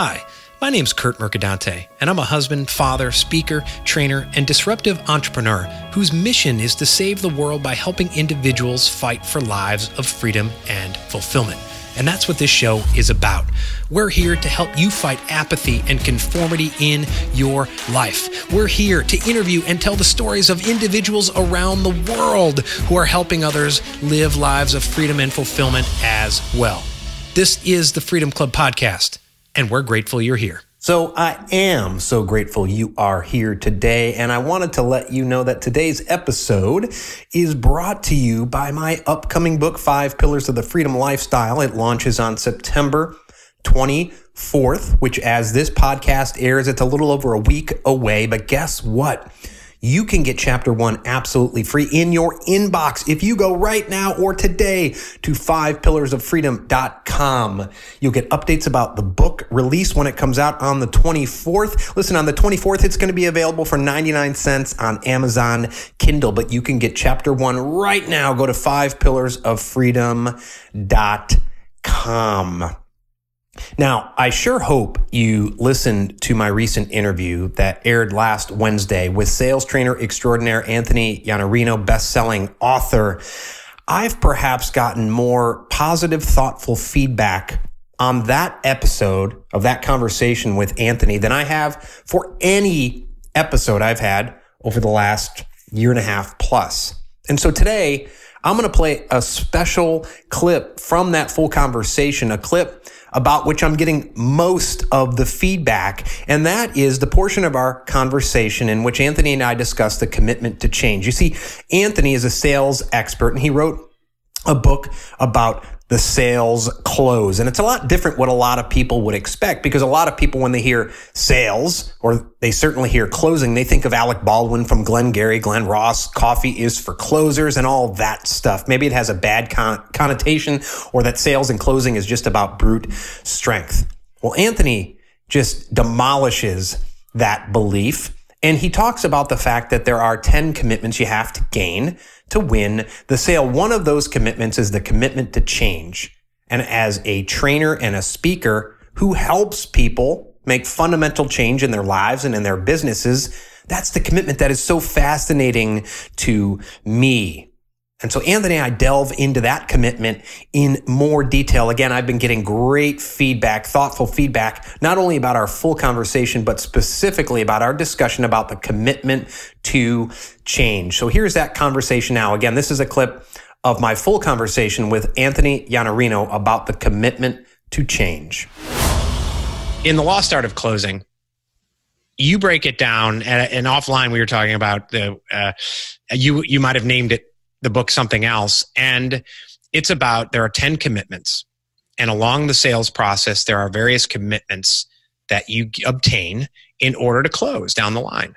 Hi, my name's Curt Mercadante, and I'm a husband, father, speaker, trainer, and disruptive entrepreneur whose mission is to save the world by helping individuals fight for lives of freedom and fulfillment. And that's what this show is about. We're here to help you fight apathy and conformity in your life. We're here to interview and tell the stories of individuals around the world who are helping others live lives of freedom and fulfillment as well. This is the Freedom Club podcast and we're grateful you're here. So I am so grateful you are here today. And I wanted to let you know that today's episode is brought to you by my upcoming book, Five Pillars of the Freedom Lifestyle. It launches on September 24th, which as this podcast airs, it's a little over a week away. But guess what? You can get chapter one absolutely free in your inbox if you go right now or today to fivepillarsofreedom.com. You'll get updates about the book release when it comes out on the 24th. Listen, on the 24th, it's going to be available for 99 cents on Amazon Kindle, but you can get chapter one right now. Go to fivepillarsofreedom.com. Now, I sure hope you listened to my recent interview that aired last Wednesday with sales trainer extraordinaire Anthony Iannarino, best-selling author. I've perhaps gotten more positive, thoughtful feedback on that episode of that conversation with Anthony than I have for any episode I've had over the last year and a half plus. And so today, I'm going to play a special clip from that full conversation, a clip about which I'm getting most of the feedback. And that is the portion of our conversation in which Anthony and I discuss the commitment to change. You see, Anthony is a sales expert and he wrote a book about the sales close. And it's a lot different what a lot of people would expect because a lot of people, when they hear sales or they certainly hear closing, they think of Alec Baldwin from Glengarry, Glen Ross, coffee is for closers and all that stuff. Maybe it has a bad con- connotation or that sales and closing is just about brute strength. Well, Anthony just demolishes that belief. And he talks about the fact that there are 10 commitments you have to gain to win the sale. One of those commitments is the commitment to change. And as a trainer and a speaker who helps people make fundamental change in their lives and in their businesses, that's the commitment that is so fascinating to me. And so Anthony and I delve into that commitment in more detail. Again, I've been getting great feedback, thoughtful feedback, not only about our full conversation, but specifically about our discussion about the commitment to change. So here's that conversation now. Again, this is a clip of my full conversation with Anthony Iannarino about the commitment to change. In the lost art of closing, you break it down and, and offline we were talking about the uh, you you might have named it the book something else. And it's about there are 10 commitments. And along the sales process, there are various commitments that you obtain in order to close down the line.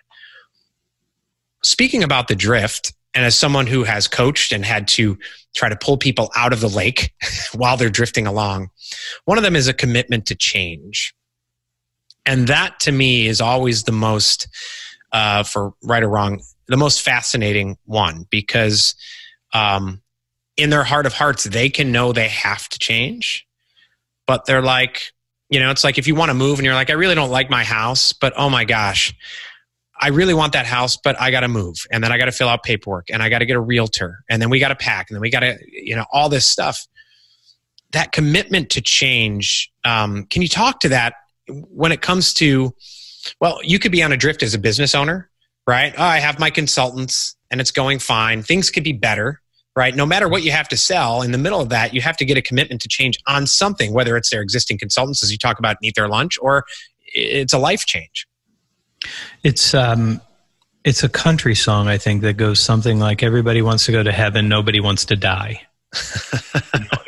Speaking about the drift, and as someone who has coached and had to try to pull people out of the lake while they're drifting along, one of them is a commitment to change. And that to me is always the most, uh, for right or wrong, the most fascinating one because um, in their heart of hearts, they can know they have to change, but they're like, you know, it's like if you want to move and you're like, I really don't like my house, but oh my gosh, I really want that house, but I got to move. And then I got to fill out paperwork and I got to get a realtor and then we got to pack and then we got to, you know, all this stuff. That commitment to change, um, can you talk to that when it comes to, well, you could be on a drift as a business owner right? Oh, I have my consultants and it's going fine. Things could be better, right? No matter what you have to sell, in the middle of that, you have to get a commitment to change on something, whether it's their existing consultants, as you talk about, and eat their lunch, or it's a life change. It's um, it's a country song, I think, that goes something like "Everybody wants to go to heaven, nobody wants to die,"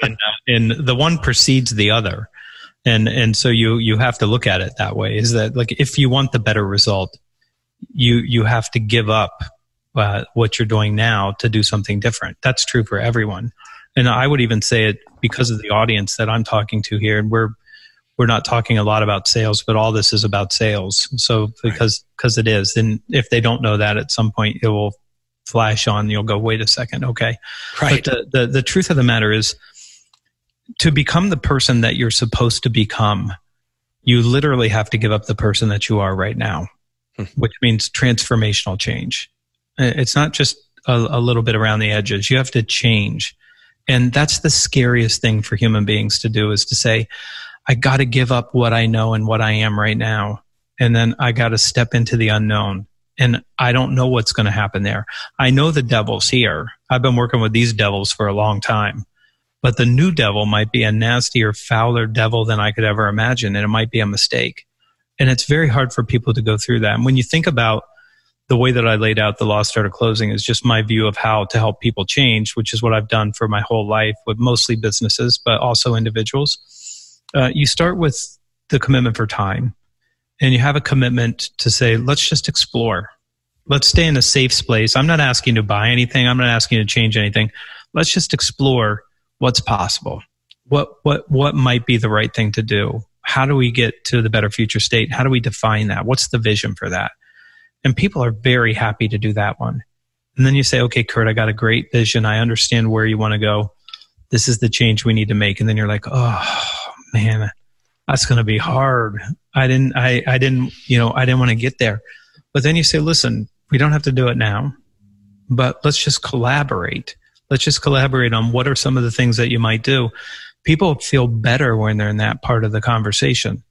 and, uh, and the one precedes the other and and so you you have to look at it that way is that like if you want the better result you you have to give up uh, what you're doing now to do something different. That's true for everyone, and I would even say it because of the audience that I'm talking to here. And we're we're not talking a lot about sales, but all this is about sales. So because because right. it is, and if they don't know that, at some point it will flash on. You'll go, wait a second, okay. Right. But the, the, the truth of the matter is, to become the person that you're supposed to become, you literally have to give up the person that you are right now, which means transformational change. It's not just a, a little bit around the edges. You have to change. And that's the scariest thing for human beings to do is to say, I got to give up what I know and what I am right now. And then I got to step into the unknown. And I don't know what's going to happen there. I know the devil's here. I've been working with these devils for a long time. But the new devil might be a nastier, fouler devil than I could ever imagine. And it might be a mistake. And it's very hard for people to go through that. And when you think about the way that I laid out the Lost Art of Closing is just my view of how to help people change, which is what I've done for my whole life with mostly businesses, but also individuals. Uh, you start with the commitment for time and you have a commitment to say, let's just explore. Let's stay in a safe space. I'm not asking to buy anything. I'm not asking to change anything. Let's just explore what's possible. What, what, what might be the right thing to do? How do we get to the better future state? How do we define that? What's the vision for that? And people are very happy to do that one. And then you say, okay, Curt, I got a great vision. I understand where you want to go. This is the change we need to make. And then you're like, oh man, that's going to be hard. I didn't, I, I didn't, you know, I didn't want to get there. But then you say, listen, we don't have to do it now, but let's just collaborate. Let's just collaborate on what are some of the things that you might do. People feel better when they're in that part of the conversation.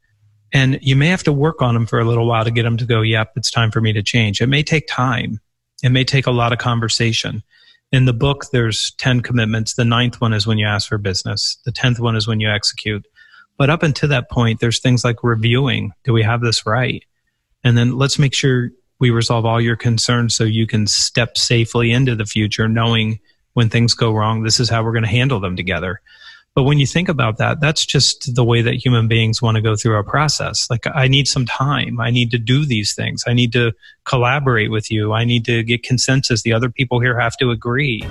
And you may have to work on them for a little while to get them to go, yep, it's time for me to change. It may take time. It may take a lot of conversation. In the book, there's 10 commitments. The ninth one is when you ask for business. The 10th one is when you execute. But up until that point, there's things like reviewing. Do we have this right? And then let's make sure we resolve all your concerns so you can step safely into the future knowing when things go wrong, this is how we're going to handle them together. But when you think about that, that's just the way that human beings want to go through a process. Like, I need some time. I need to do these things. I need to collaborate with you. I need to get consensus. The other people here have to agree.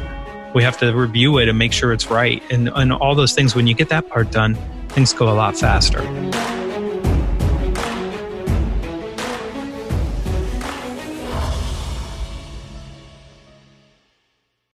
We have to review it and make sure it's right. And, and all those things, when you get that part done, things go a lot faster.